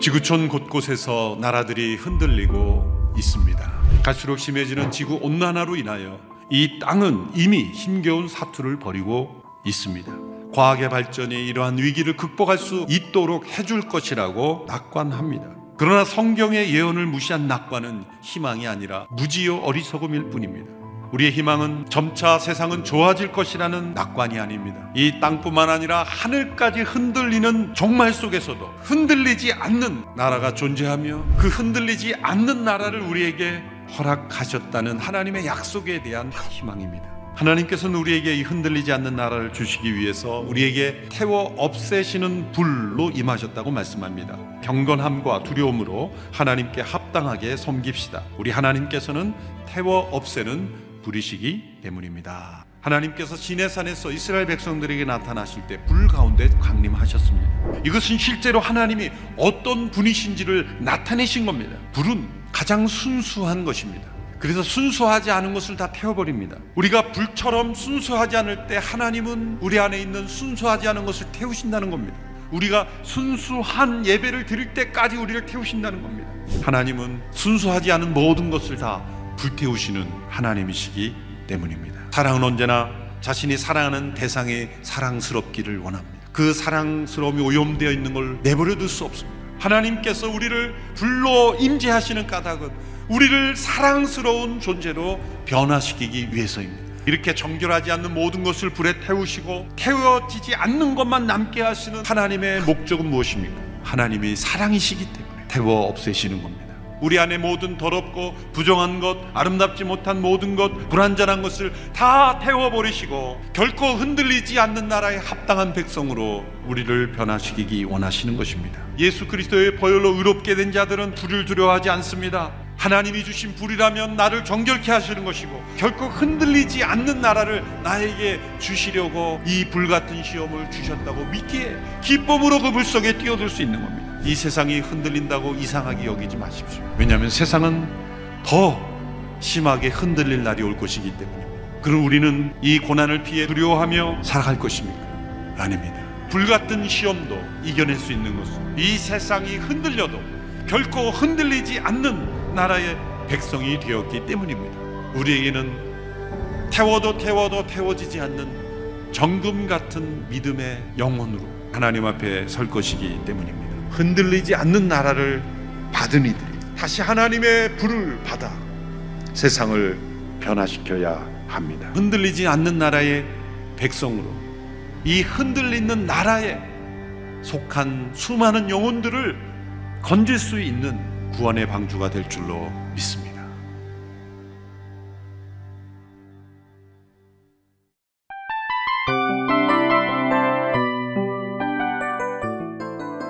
지구촌 곳곳에서 나라들이 흔들리고 있습니다. 갈수록 심해지는 지구 온난화로 인하여 이 땅은 이미 힘겨운 사투를 벌이고 있습니다. 과학의 발전이 이러한 위기를 극복할 수 있도록 해줄 것이라고 낙관합니다. 그러나 성경의 예언을 무시한 낙관은 희망이 아니라 무지요 어리석음일 뿐입니다. 우리의 희망은 점차 세상은 좋아질 것이라는 낙관이 아닙니다. 이 땅뿐만 아니라 하늘까지 흔들리는 종말 속에서도 흔들리지 않는 나라가 존재하며 그 흔들리지 않는 나라를 우리에게 허락하셨다는 하나님의 약속에 대한 희망입니다. 하나님께서는 우리에게 이 흔들리지 않는 나라를 주시기 위해서 우리에게 태워 없애시는 불로 임하셨다고 말씀합니다. 경건함과 두려움으로 하나님께 합당하게 섬깁시다. 우리 하나님께서는 태워 없애는 부리시기 때문입니다. 하나님께서 시내산에서 이스라엘 백성들에게 나타나실 때 불 가운데 강림하셨습니다. 이것은 실제로 하나님이 어떤 분이신지를 나타내신 겁니다. 불은 가장 순수한 것입니다. 그래서 순수하지 않은 것을 다 태워버립니다. 우리가 불처럼 순수하지 않을 때 하나님은 우리 안에 있는 순수하지 않은 것을 태우신다는 겁니다. 우리가 순수한 예배를 드릴 때까지 우리를 태우신다는 겁니다. 하나님은 순수하지 않은 모든 것을 다 불태우시는 하나님이시기 때문입니다. 사랑은 언제나 자신이 사랑하는 대상에 사랑스럽기를 원합니다. 그 사랑스러움이 오염되어 있는 걸 내버려 둘 수 없습니다. 하나님께서 우리를 불로 임재하시는 까닭은 우리를 사랑스러운 존재로 변화시키기 위해서입니다. 이렇게 정결하지 않는 모든 것을 불에 태우시고 태워지지 않는 것만 남게 하시는 하나님의 목적은 무엇입니까? 하나님이 사랑이시기 때문에 태워 없애시는 겁니다. 우리 안에 모든 더럽고 부정한 것, 아름답지 못한 모든 것, 불완전한 것을 다 태워버리시고 결코 흔들리지 않는 나라의 합당한 백성으로 우리를 변화시키기 원하시는 것입니다. 예수 그리스도의 보혈로 의롭게 된 자들은 불을 두려워하지 않습니다. 하나님이 주신 불이라면 나를 정결케 하시는 것이고 결코 흔들리지 않는 나라를 나에게 주시려고 이 불 같은 시험을 주셨다고 믿기에 기쁨으로 그 불 속에 뛰어들 수 있는 겁니다. 이 세상이 흔들린다고 이상하게 여기지 마십시오. 왜냐하면 세상은 더 심하게 흔들릴 날이 올 것이기 때문입니다. 그럼 우리는 이 고난을 피해 두려워하며 살아갈 것입니까? 아닙니다. 불같은 시험도 이겨낼 수 있는 것은 이 세상이 흔들려도 결코 흔들리지 않는 나라의 백성이 되었기 때문입니다. 우리에게는 태워도 태워도 태워지지 않는 정금 같은 믿음의 영혼으로 하나님 앞에 설 것이기 때문입니다. 흔들리지 않는 나라를 받은 이들이 다시 하나님의 불을 받아 세상을 변화시켜야 합니다. 흔들리지 않는 나라의 백성으로 이 흔들리는 나라에 속한 수많은 영혼들을 건질 수 있는 구원의 방주가 될 줄로 믿습니다.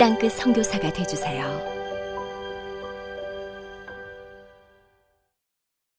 땅끝 성교사가 되주세요